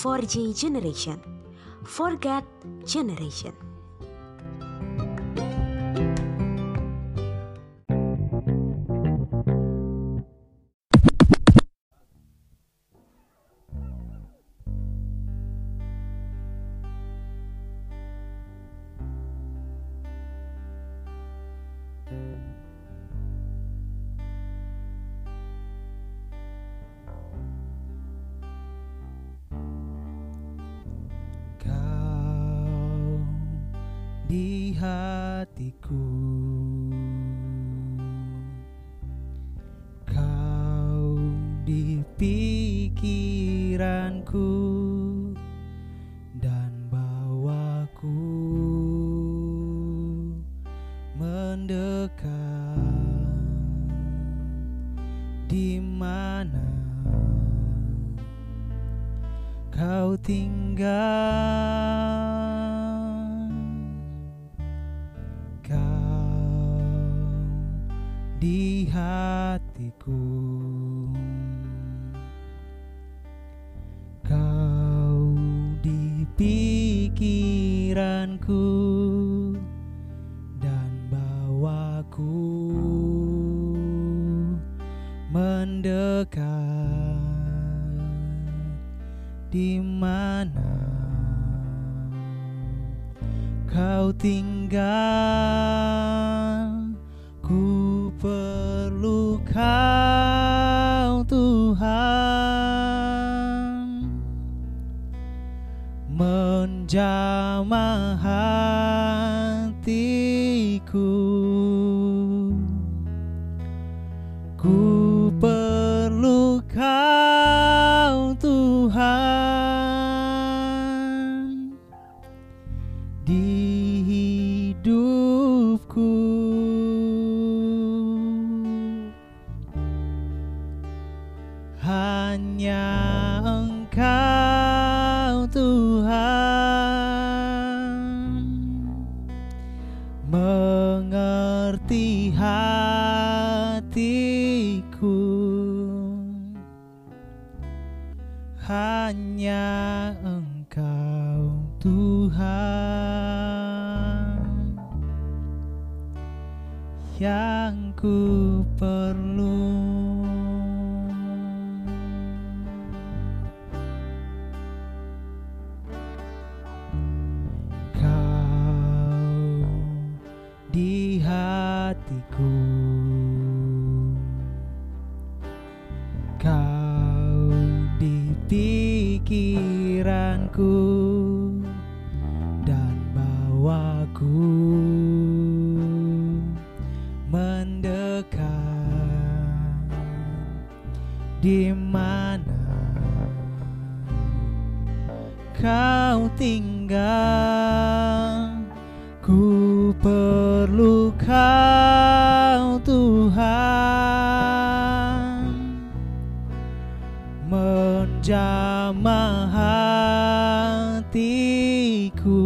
4G generation. Forget generation. jamah hatiku. yang ku perlu. Cool.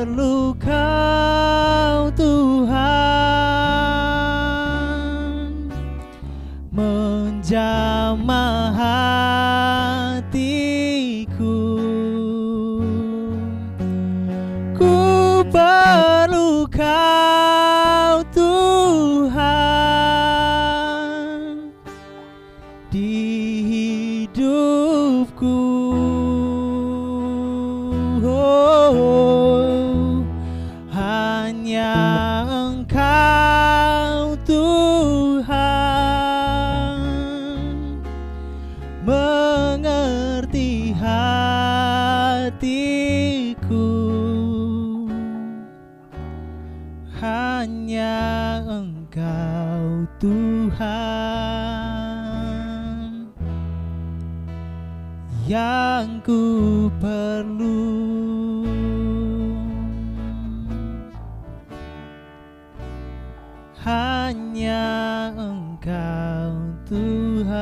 terluka. Tuhan yang ku perlu. Hanya Engkau Tuhan.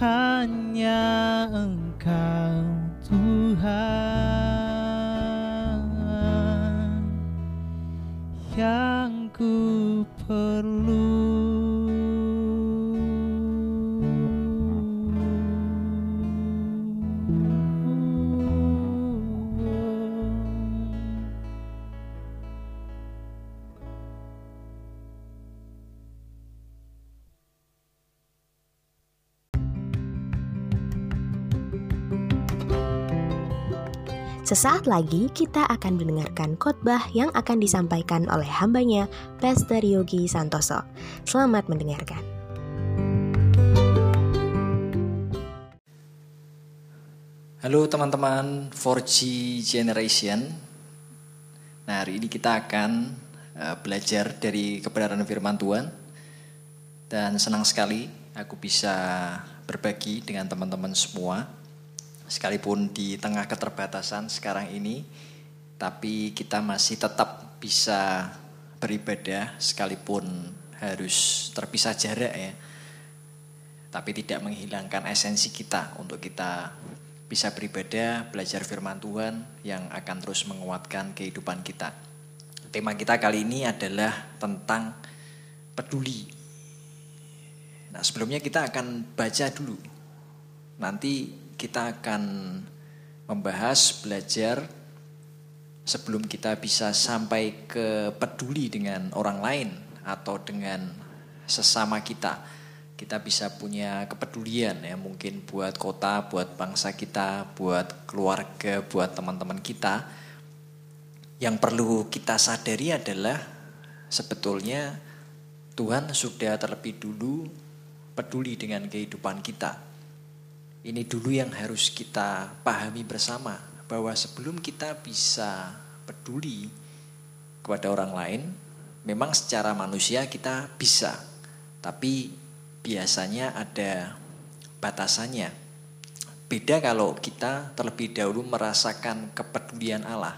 Hanya Engkau Tuhan. Ku perlu Sesaat lagi kita akan mendengarkan khotbah yang akan disampaikan oleh hambanya, Pastor Yogi Santoso. Selamat mendengarkan. Halo teman-teman 4G Generation. Nah, hari ini kita akan uh, belajar dari kebenaran firman Tuhan. Dan senang sekali aku bisa berbagi dengan teman-teman semua. Sekalipun di tengah keterbatasan sekarang ini, tapi kita masih tetap bisa beribadah sekalipun harus terpisah jarak ya. Tapi tidak menghilangkan esensi kita untuk kita bisa beribadah, belajar firman Tuhan yang akan terus menguatkan kehidupan kita. Tema kita kali ini adalah tentang peduli. Nah, sebelumnya kita akan baca dulu. Nanti kita akan membahas, belajar sebelum kita bisa sampai ke peduli dengan orang lain atau dengan sesama kita kita bisa punya kepedulian ya mungkin buat kota, buat bangsa kita, buat keluarga, buat teman-teman kita. Yang perlu kita sadari adalah sebetulnya Tuhan sudah terlebih dulu peduli dengan kehidupan kita. Ini dulu yang harus kita pahami bersama bahwa sebelum kita bisa peduli kepada orang lain, memang secara manusia kita bisa, tapi biasanya ada batasannya. Beda kalau kita terlebih dahulu merasakan kepedulian Allah.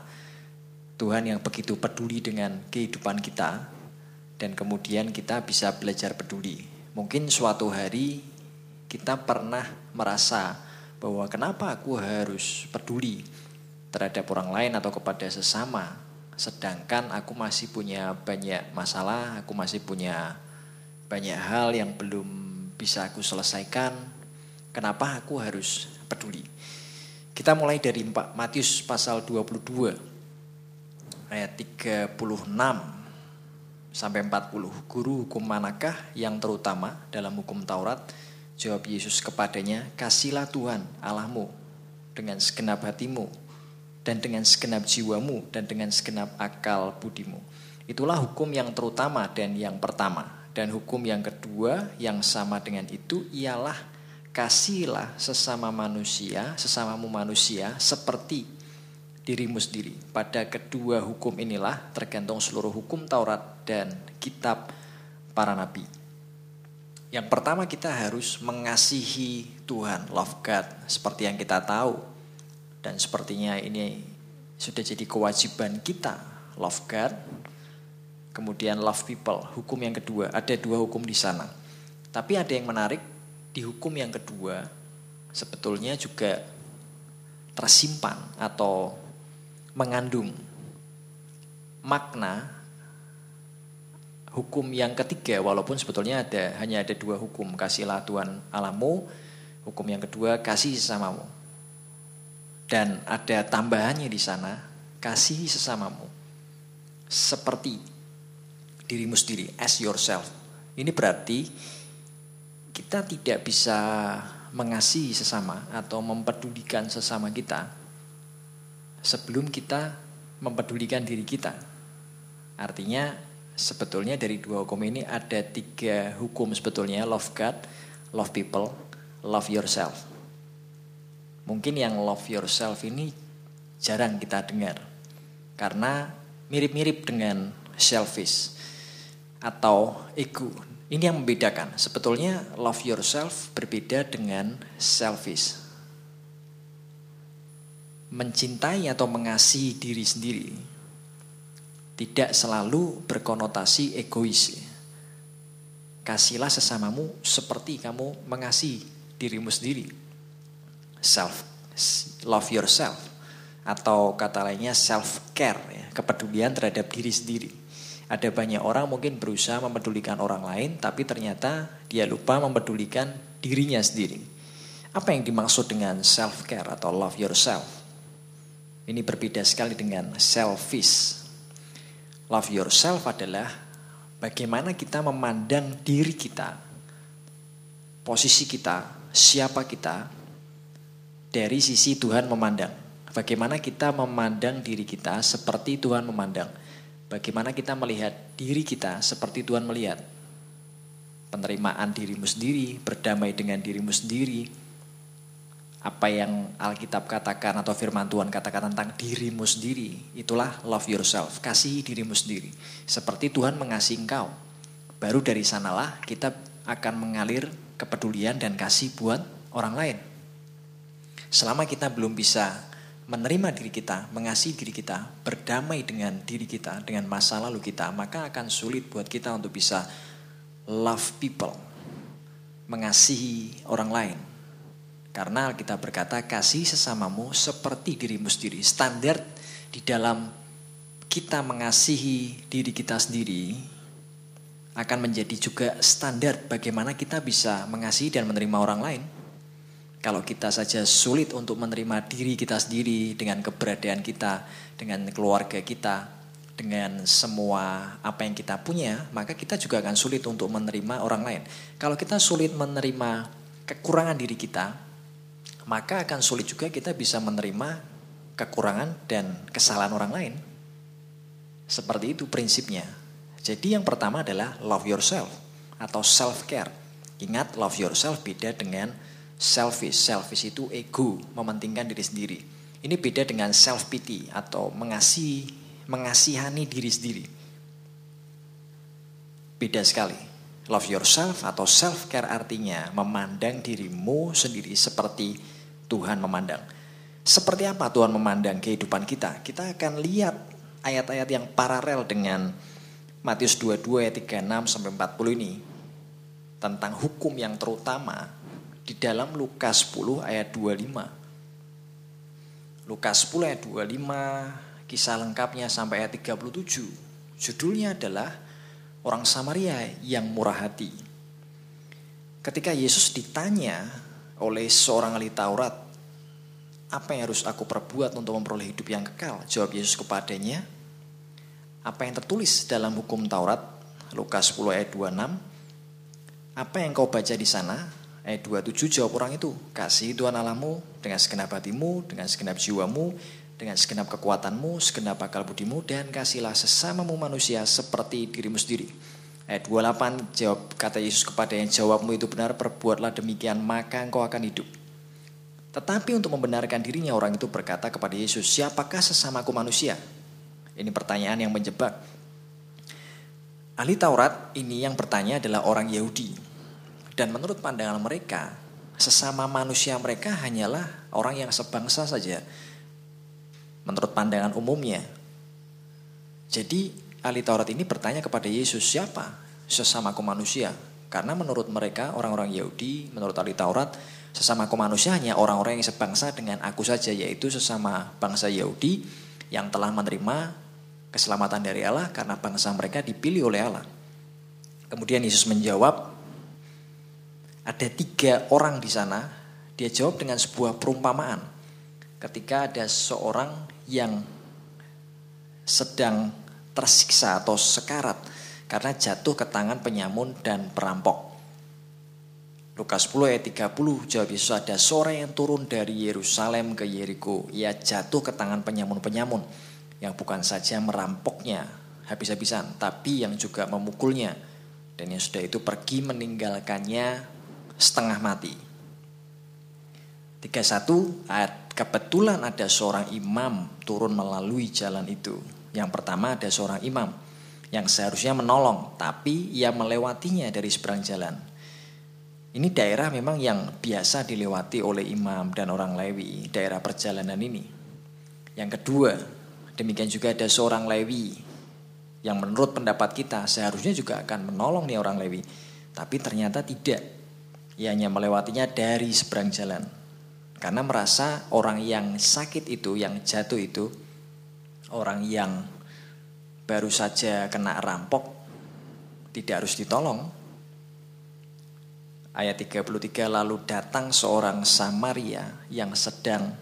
Tuhan yang begitu peduli dengan kehidupan kita dan kemudian kita bisa belajar peduli. Mungkin suatu hari kita pernah merasa bahwa kenapa aku harus peduli terhadap orang lain atau kepada sesama sedangkan aku masih punya banyak masalah, aku masih punya banyak hal yang belum bisa aku selesaikan. Kenapa aku harus peduli? Kita mulai dari Matius pasal 22 ayat 36 sampai 40. Guru hukum manakah yang terutama dalam hukum Taurat? Jawab Yesus kepadanya, "Kasihlah Tuhan Allahmu dengan segenap hatimu dan dengan segenap jiwamu dan dengan segenap akal budimu." Itulah hukum yang terutama dan yang pertama. Dan hukum yang kedua yang sama dengan itu ialah kasihlah sesama manusia, sesamamu manusia seperti dirimu sendiri. Pada kedua hukum inilah tergantung seluruh hukum Taurat dan kitab para nabi. Yang pertama kita harus mengasihi Tuhan, love God, seperti yang kita tahu. Dan sepertinya ini sudah jadi kewajiban kita, love God, kemudian love people, hukum yang kedua. Ada dua hukum di sana. Tapi ada yang menarik di hukum yang kedua sebetulnya juga tersimpan atau mengandung makna hukum yang ketiga walaupun sebetulnya ada hanya ada dua hukum kasihlah Tuhan alamu hukum yang kedua kasih sesamamu dan ada tambahannya di sana kasih sesamamu seperti dirimu sendiri, as yourself. Ini berarti kita tidak bisa mengasihi sesama atau mempedulikan sesama kita sebelum kita mempedulikan diri kita. Artinya sebetulnya dari dua hukum ini ada tiga hukum sebetulnya love God, love people, love yourself. Mungkin yang love yourself ini jarang kita dengar karena mirip-mirip dengan selfish atau ego. Ini yang membedakan. Sebetulnya love yourself berbeda dengan selfish. Mencintai atau mengasihi diri sendiri tidak selalu berkonotasi egois. Kasihlah sesamamu seperti kamu mengasihi dirimu sendiri. Self love yourself atau kata lainnya self care ya, kepedulian terhadap diri sendiri. Ada banyak orang mungkin berusaha mempedulikan orang lain, tapi ternyata dia lupa mempedulikan dirinya sendiri. Apa yang dimaksud dengan self-care atau love yourself? Ini berbeda sekali dengan selfish. Love yourself adalah bagaimana kita memandang diri kita, posisi kita, siapa kita, dari sisi Tuhan memandang. Bagaimana kita memandang diri kita seperti Tuhan memandang Bagaimana kita melihat diri kita seperti Tuhan melihat. Penerimaan dirimu sendiri, berdamai dengan dirimu sendiri. Apa yang Alkitab katakan atau firman Tuhan katakan tentang dirimu sendiri. Itulah love yourself, kasih dirimu sendiri. Seperti Tuhan mengasihi engkau. Baru dari sanalah kita akan mengalir kepedulian dan kasih buat orang lain. Selama kita belum bisa menerima diri kita, mengasihi diri kita, berdamai dengan diri kita, dengan masa lalu kita, maka akan sulit buat kita untuk bisa love people, mengasihi orang lain. Karena kita berkata kasih sesamamu seperti dirimu sendiri. Standar di dalam kita mengasihi diri kita sendiri akan menjadi juga standar bagaimana kita bisa mengasihi dan menerima orang lain. Kalau kita saja sulit untuk menerima diri kita sendiri dengan keberadaan kita, dengan keluarga kita, dengan semua apa yang kita punya, maka kita juga akan sulit untuk menerima orang lain. Kalau kita sulit menerima kekurangan diri kita, maka akan sulit juga kita bisa menerima kekurangan dan kesalahan orang lain. Seperti itu prinsipnya. Jadi yang pertama adalah love yourself atau self care. Ingat love yourself beda dengan selfish. Selfish itu ego, mementingkan diri sendiri. Ini beda dengan self pity atau mengasihi, mengasihani diri sendiri. Beda sekali. Love yourself atau self care artinya memandang dirimu sendiri seperti Tuhan memandang. Seperti apa Tuhan memandang kehidupan kita? Kita akan lihat ayat-ayat yang paralel dengan Matius 22 ayat 36 sampai 40 ini tentang hukum yang terutama di dalam Lukas 10 ayat 25. Lukas 10 ayat 25, kisah lengkapnya sampai ayat 37. Judulnya adalah orang Samaria yang murah hati. Ketika Yesus ditanya oleh seorang ahli Taurat, apa yang harus aku perbuat untuk memperoleh hidup yang kekal? Jawab Yesus kepadanya, apa yang tertulis dalam hukum Taurat, Lukas 10 ayat 26, apa yang kau baca di sana? Ayat 27 jawab orang itu, kasih Tuhan Allahmu dengan segenap hatimu, dengan segenap jiwamu, dengan segenap kekuatanmu, segenap akal budimu, dan kasihlah sesamamu manusia seperti dirimu sendiri. Ayat 28 jawab kata Yesus kepada yang jawabmu itu benar, perbuatlah demikian maka engkau akan hidup. Tetapi untuk membenarkan dirinya orang itu berkata kepada Yesus, siapakah sesamaku manusia? Ini pertanyaan yang menjebak. Ahli Taurat ini yang bertanya adalah orang Yahudi. Dan menurut pandangan mereka, sesama manusia mereka hanyalah orang yang sebangsa saja. Menurut pandangan umumnya. Jadi ahli Taurat ini bertanya kepada Yesus, siapa sesamaku manusia? Karena menurut mereka orang-orang Yahudi, menurut ahli Taurat, sesamaku manusia hanya orang-orang yang sebangsa dengan aku saja, yaitu sesama bangsa Yahudi yang telah menerima keselamatan dari Allah karena bangsa mereka dipilih oleh Allah. Kemudian Yesus menjawab, ada tiga orang di sana, dia jawab dengan sebuah perumpamaan. Ketika ada seorang yang sedang tersiksa atau sekarat karena jatuh ke tangan penyamun dan perampok. Lukas 10 ayat 30 jawab Yesus ada sore yang turun dari Yerusalem ke Yeriko. Ia jatuh ke tangan penyamun-penyamun yang bukan saja merampoknya habis-habisan, tapi yang juga memukulnya. Dan yang sudah itu pergi meninggalkannya setengah mati. 31 ayat kebetulan ada seorang imam turun melalui jalan itu. Yang pertama ada seorang imam. yang seharusnya menolong, tapi ia melewatinya dari seberang jalan. Ini daerah memang yang biasa dilewati oleh imam dan orang Lewi, daerah perjalanan ini. Yang kedua, demikian juga ada seorang Lewi yang menurut pendapat kita seharusnya juga akan menolong nih orang Lewi. Tapi ternyata tidak. Ia hanya melewatinya dari seberang jalan. Karena merasa orang yang sakit itu, yang jatuh itu, orang yang baru saja kena rampok, tidak harus ditolong. Ayat 33 lalu datang seorang Samaria yang sedang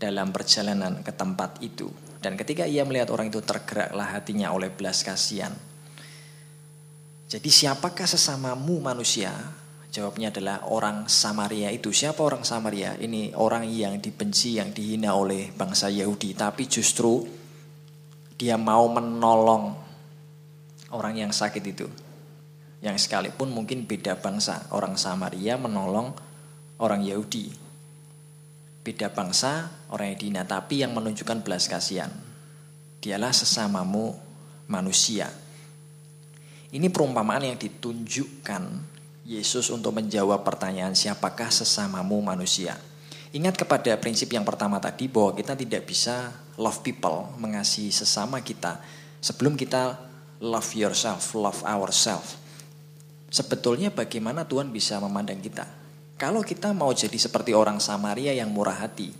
dalam perjalanan ke tempat itu. Dan ketika ia melihat orang itu tergeraklah hatinya oleh belas kasihan. Jadi siapakah sesamamu manusia? Jawabnya adalah orang Samaria itu. Siapa orang Samaria? Ini orang yang dibenci, yang dihina oleh bangsa Yahudi. Tapi justru dia mau menolong orang yang sakit itu yang sekalipun mungkin beda bangsa. Orang Samaria menolong orang Yahudi. Beda bangsa, orang dihina, tapi yang menunjukkan belas kasihan. Dialah sesamamu manusia. Ini perumpamaan yang ditunjukkan Yesus untuk menjawab pertanyaan siapakah sesamamu manusia. Ingat kepada prinsip yang pertama tadi bahwa kita tidak bisa love people, mengasihi sesama kita sebelum kita love yourself, love ourselves sebetulnya bagaimana Tuhan bisa memandang kita. Kalau kita mau jadi seperti orang Samaria yang murah hati,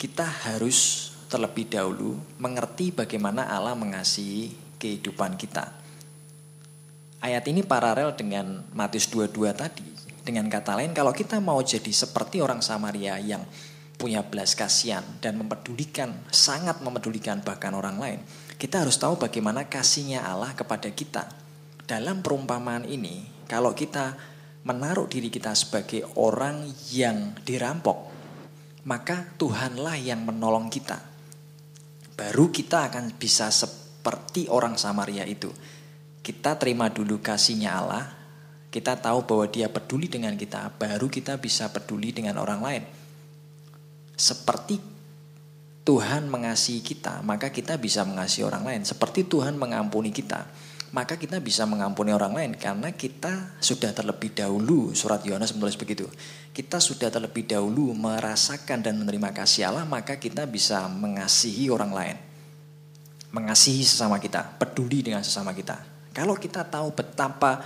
kita harus terlebih dahulu mengerti bagaimana Allah mengasihi kehidupan kita. Ayat ini paralel dengan Matius 22 tadi. Dengan kata lain, kalau kita mau jadi seperti orang Samaria yang punya belas kasihan dan mempedulikan, sangat mempedulikan bahkan orang lain, kita harus tahu bagaimana kasihnya Allah kepada kita dalam perumpamaan ini, kalau kita menaruh diri kita sebagai orang yang dirampok, maka Tuhanlah yang menolong kita. Baru kita akan bisa seperti orang Samaria itu. Kita terima dulu kasihnya Allah, kita tahu bahwa dia peduli dengan kita, baru kita bisa peduli dengan orang lain. Seperti Tuhan mengasihi kita, maka kita bisa mengasihi orang lain. Seperti Tuhan mengampuni kita, maka kita bisa mengampuni orang lain karena kita sudah terlebih dahulu surat Yohanes menulis begitu. Kita sudah terlebih dahulu merasakan dan menerima kasih Allah, maka kita bisa mengasihi orang lain. Mengasihi sesama kita, peduli dengan sesama kita. Kalau kita tahu betapa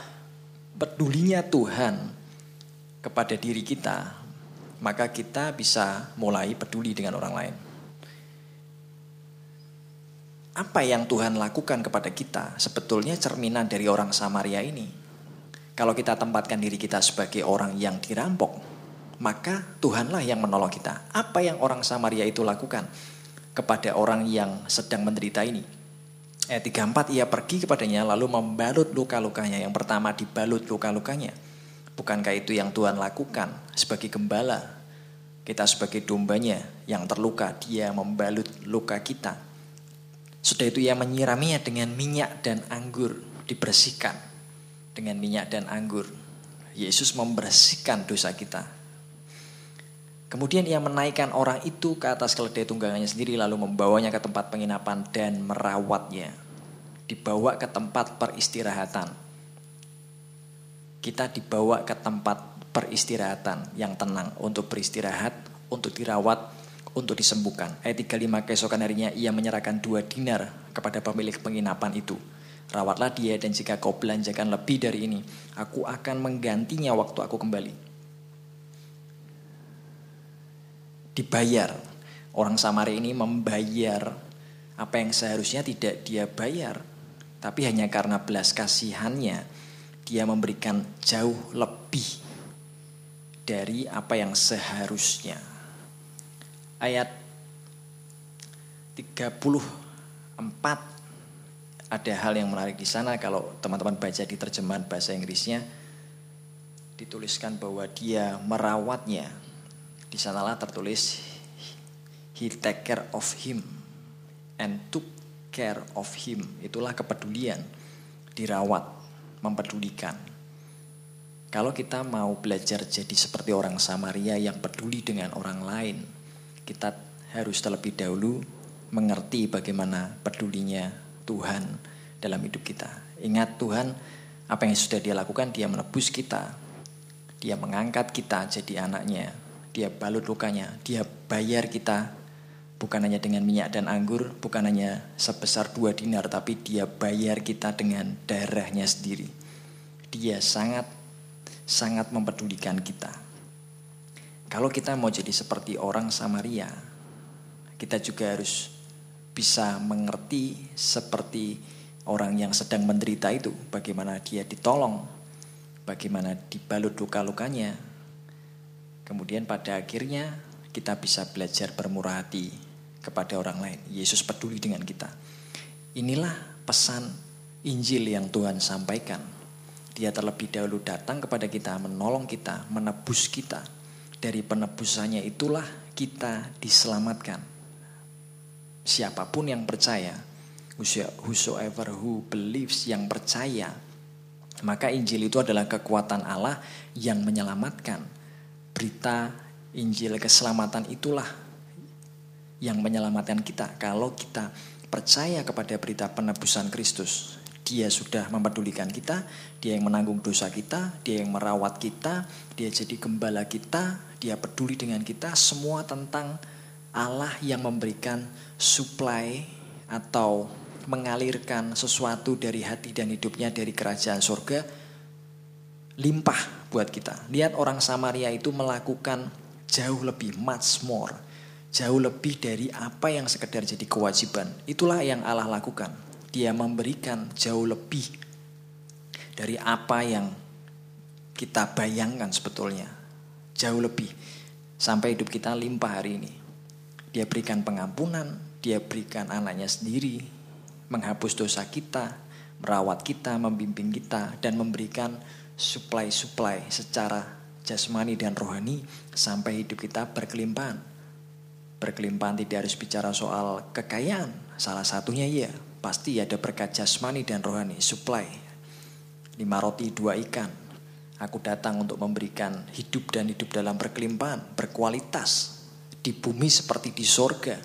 pedulinya Tuhan kepada diri kita, maka kita bisa mulai peduli dengan orang lain apa yang Tuhan lakukan kepada kita sebetulnya cerminan dari orang Samaria ini. Kalau kita tempatkan diri kita sebagai orang yang dirampok, maka Tuhanlah yang menolong kita. Apa yang orang Samaria itu lakukan kepada orang yang sedang menderita ini? Ayat 34, ia pergi kepadanya lalu membalut luka-lukanya. Yang pertama dibalut luka-lukanya. Bukankah itu yang Tuhan lakukan sebagai gembala? Kita sebagai dombanya yang terluka, dia membalut luka kita sudah itu ia menyiraminya dengan minyak dan anggur, dibersihkan dengan minyak dan anggur. Yesus membersihkan dosa kita. Kemudian ia menaikkan orang itu ke atas keledai tunggangannya sendiri lalu membawanya ke tempat penginapan dan merawatnya. Dibawa ke tempat peristirahatan. Kita dibawa ke tempat peristirahatan yang tenang untuk beristirahat, untuk dirawat, untuk disembuhkan. Ayat 35 keesokan harinya ia menyerahkan dua dinar kepada pemilik penginapan itu. Rawatlah dia dan jika kau belanjakan lebih dari ini, aku akan menggantinya waktu aku kembali. Dibayar. Orang Samaria ini membayar apa yang seharusnya tidak dia bayar. Tapi hanya karena belas kasihannya, dia memberikan jauh lebih dari apa yang seharusnya ayat 34 ada hal yang menarik di sana kalau teman-teman baca di terjemahan bahasa Inggrisnya dituliskan bahwa dia merawatnya. Di sanalah tertulis he take care of him and took care of him. Itulah kepedulian, dirawat, mempedulikan. Kalau kita mau belajar jadi seperti orang Samaria yang peduli dengan orang lain, kita harus terlebih dahulu mengerti bagaimana pedulinya Tuhan dalam hidup kita. Ingat Tuhan, apa yang sudah dia lakukan, dia menebus kita. Dia mengangkat kita jadi anaknya. Dia balut lukanya, dia bayar kita bukan hanya dengan minyak dan anggur, bukan hanya sebesar dua dinar, tapi dia bayar kita dengan darahnya sendiri. Dia sangat sangat mempedulikan kita. Kalau kita mau jadi seperti orang Samaria, kita juga harus bisa mengerti seperti orang yang sedang menderita itu, bagaimana dia ditolong, bagaimana dibalut luka-lukanya. Kemudian pada akhirnya kita bisa belajar bermurah hati kepada orang lain. Yesus peduli dengan kita. Inilah pesan Injil yang Tuhan sampaikan. Dia terlebih dahulu datang kepada kita, menolong kita, menebus kita. Dari penebusannya itulah kita diselamatkan siapa pun yang percaya, whosoever who believes yang percaya, maka Injil itu adalah kekuatan Allah yang menyelamatkan. Berita Injil keselamatan itulah yang menyelamatkan kita. Kalau kita percaya kepada berita penebusan Kristus, dia sudah mempedulikan kita, dia yang menanggung dosa kita, dia yang merawat kita, dia jadi gembala kita, dia peduli dengan kita, semua tentang Allah yang memberikan supply atau mengalirkan sesuatu dari hati dan hidupnya dari kerajaan surga limpah buat kita. Lihat orang Samaria itu melakukan jauh lebih much more. Jauh lebih dari apa yang sekedar jadi kewajiban. Itulah yang Allah lakukan. Dia memberikan jauh lebih dari apa yang kita bayangkan sebetulnya. Jauh lebih. Sampai hidup kita limpah hari ini. Dia berikan pengampunan, dia berikan anaknya sendiri, menghapus dosa kita, merawat kita, membimbing kita, dan memberikan supply-supply secara jasmani dan rohani sampai hidup kita berkelimpahan. Berkelimpahan tidak harus bicara soal kekayaan, salah satunya ya, pasti ada berkat jasmani dan rohani, supply. Lima roti, dua ikan. Aku datang untuk memberikan hidup dan hidup dalam berkelimpahan, berkualitas, di bumi seperti di sorga.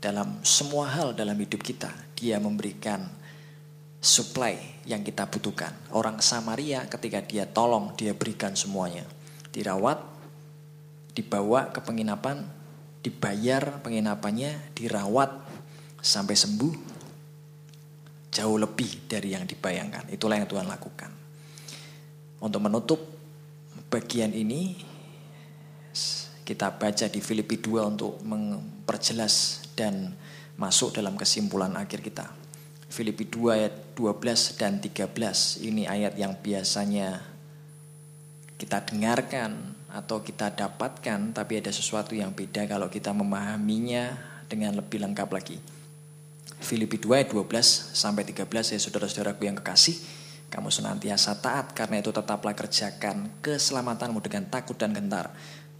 Dalam semua hal dalam hidup kita, dia memberikan supply yang kita butuhkan. Orang Samaria ketika dia tolong, dia berikan semuanya. Dirawat, dibawa ke penginapan, dibayar penginapannya, dirawat sampai sembuh. Jauh lebih dari yang dibayangkan. Itulah yang Tuhan lakukan. Untuk menutup bagian ini, kita baca di Filipi 2 untuk memperjelas dan masuk dalam kesimpulan akhir kita. Filipi 2 ayat 12 dan 13 ini ayat yang biasanya kita dengarkan atau kita dapatkan tapi ada sesuatu yang beda kalau kita memahaminya dengan lebih lengkap lagi. Filipi 2 ayat 12 sampai 13 ya saudara-saudaraku yang kekasih kamu senantiasa taat karena itu tetaplah kerjakan keselamatanmu dengan takut dan gentar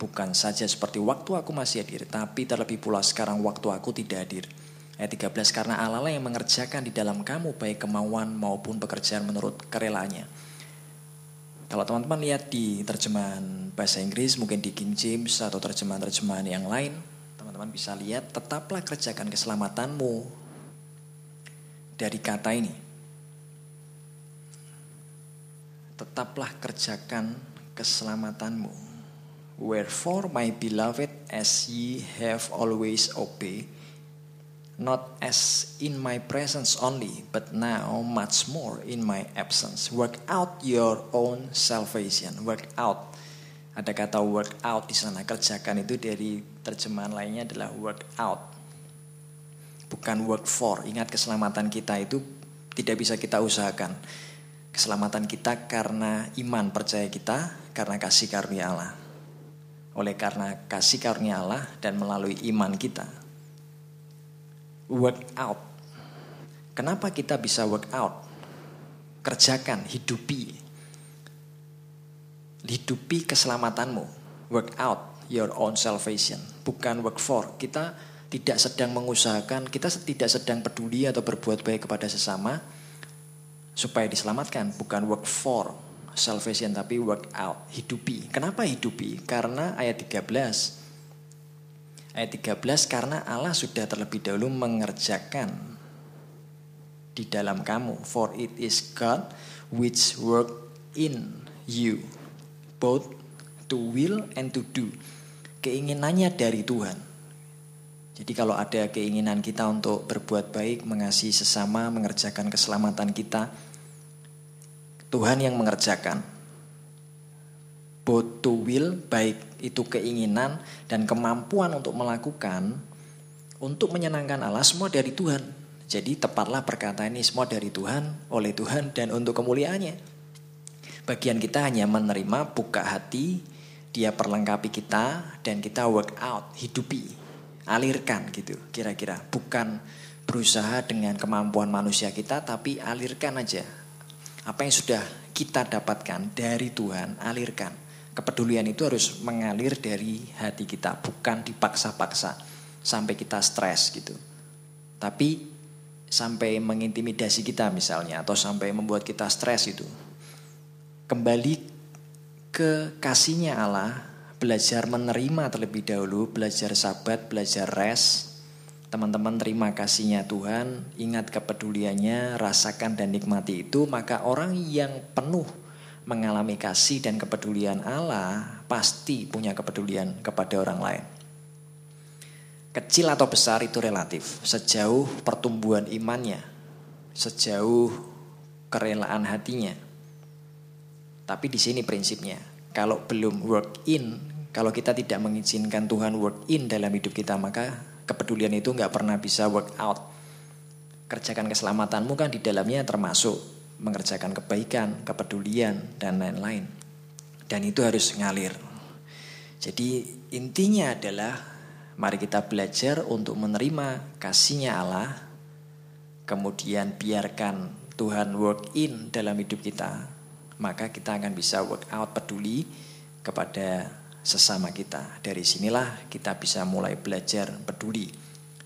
Bukan saja seperti waktu aku masih hadir, tapi terlebih pula sekarang waktu aku tidak hadir. Ayat 13, karena Allah yang mengerjakan di dalam kamu baik kemauan maupun pekerjaan menurut kerelanya. Kalau teman-teman lihat di terjemahan bahasa Inggris, mungkin di King James atau terjemahan-terjemahan yang lain, teman-teman bisa lihat, tetaplah kerjakan keselamatanmu dari kata ini. Tetaplah kerjakan keselamatanmu. Wherefore, my beloved, as ye have always obeyed, not as in my presence only, but now much more in my absence. Work out your own salvation. Work out. Ada kata work out di sana. Kerjakan itu dari terjemahan lainnya adalah work out. Bukan work for. Ingat keselamatan kita itu tidak bisa kita usahakan. Keselamatan kita karena iman percaya kita, karena kasih karunia Allah oleh karena kasih karunia Allah dan melalui iman kita. Work out. Kenapa kita bisa work out? Kerjakan, hidupi. Hidupi keselamatanmu. Work out your own salvation. Bukan work for. Kita tidak sedang mengusahakan, kita tidak sedang peduli atau berbuat baik kepada sesama supaya diselamatkan, bukan work for salvation tapi work out, hidupi. Kenapa hidupi? Karena ayat 13. Ayat 13 karena Allah sudah terlebih dahulu mengerjakan di dalam kamu. For it is God which work in you both to will and to do. Keinginannya dari Tuhan. Jadi kalau ada keinginan kita untuk berbuat baik, mengasihi sesama, mengerjakan keselamatan kita, Tuhan yang mengerjakan. Both to will, baik itu keinginan dan kemampuan untuk melakukan, untuk menyenangkan Allah, semua dari Tuhan. Jadi tepatlah perkataan ini semua dari Tuhan, oleh Tuhan, dan untuk kemuliaannya. Bagian kita hanya menerima, buka hati, dia perlengkapi kita, dan kita work out, hidupi, alirkan gitu kira-kira. Bukan berusaha dengan kemampuan manusia kita, tapi alirkan aja. Apa yang sudah kita dapatkan dari Tuhan, alirkan. Kepedulian itu harus mengalir dari hati kita, bukan dipaksa-paksa sampai kita stres gitu. Tapi sampai mengintimidasi kita misalnya atau sampai membuat kita stres itu kembali ke kasihnya Allah, belajar menerima terlebih dahulu, belajar sabat, belajar res. Teman-teman terima kasihnya Tuhan, ingat kepeduliannya, rasakan dan nikmati itu, maka orang yang penuh mengalami kasih dan kepedulian Allah pasti punya kepedulian kepada orang lain. Kecil atau besar itu relatif, sejauh pertumbuhan imannya, sejauh kerelaan hatinya. Tapi di sini prinsipnya, kalau belum work in, kalau kita tidak mengizinkan Tuhan work in dalam hidup kita, maka kepedulian itu nggak pernah bisa work out. Kerjakan keselamatanmu kan di dalamnya termasuk mengerjakan kebaikan, kepedulian, dan lain-lain. Dan itu harus ngalir. Jadi intinya adalah mari kita belajar untuk menerima kasihnya Allah, kemudian biarkan Tuhan work in dalam hidup kita, maka kita akan bisa work out peduli kepada sesama kita. Dari sinilah kita bisa mulai belajar peduli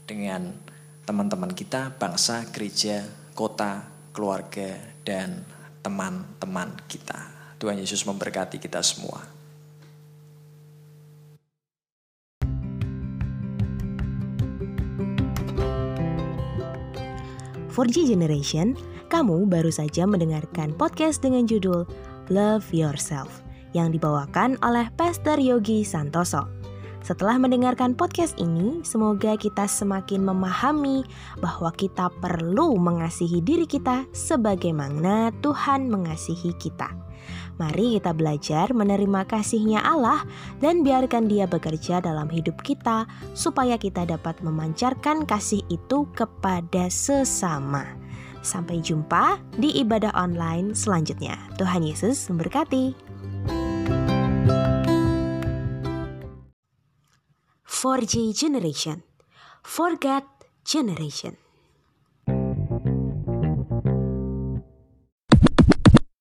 dengan teman-teman kita, bangsa, gereja, kota, keluarga, dan teman-teman kita. Tuhan Yesus memberkati kita semua. For G Generation, kamu baru saja mendengarkan podcast dengan judul Love Yourself yang dibawakan oleh Pastor Yogi Santoso. Setelah mendengarkan podcast ini, semoga kita semakin memahami bahwa kita perlu mengasihi diri kita sebagaimana Tuhan mengasihi kita. Mari kita belajar menerima kasihnya Allah dan biarkan dia bekerja dalam hidup kita supaya kita dapat memancarkan kasih itu kepada sesama. Sampai jumpa di ibadah online selanjutnya. Tuhan Yesus memberkati. For J Generation, For God Generation.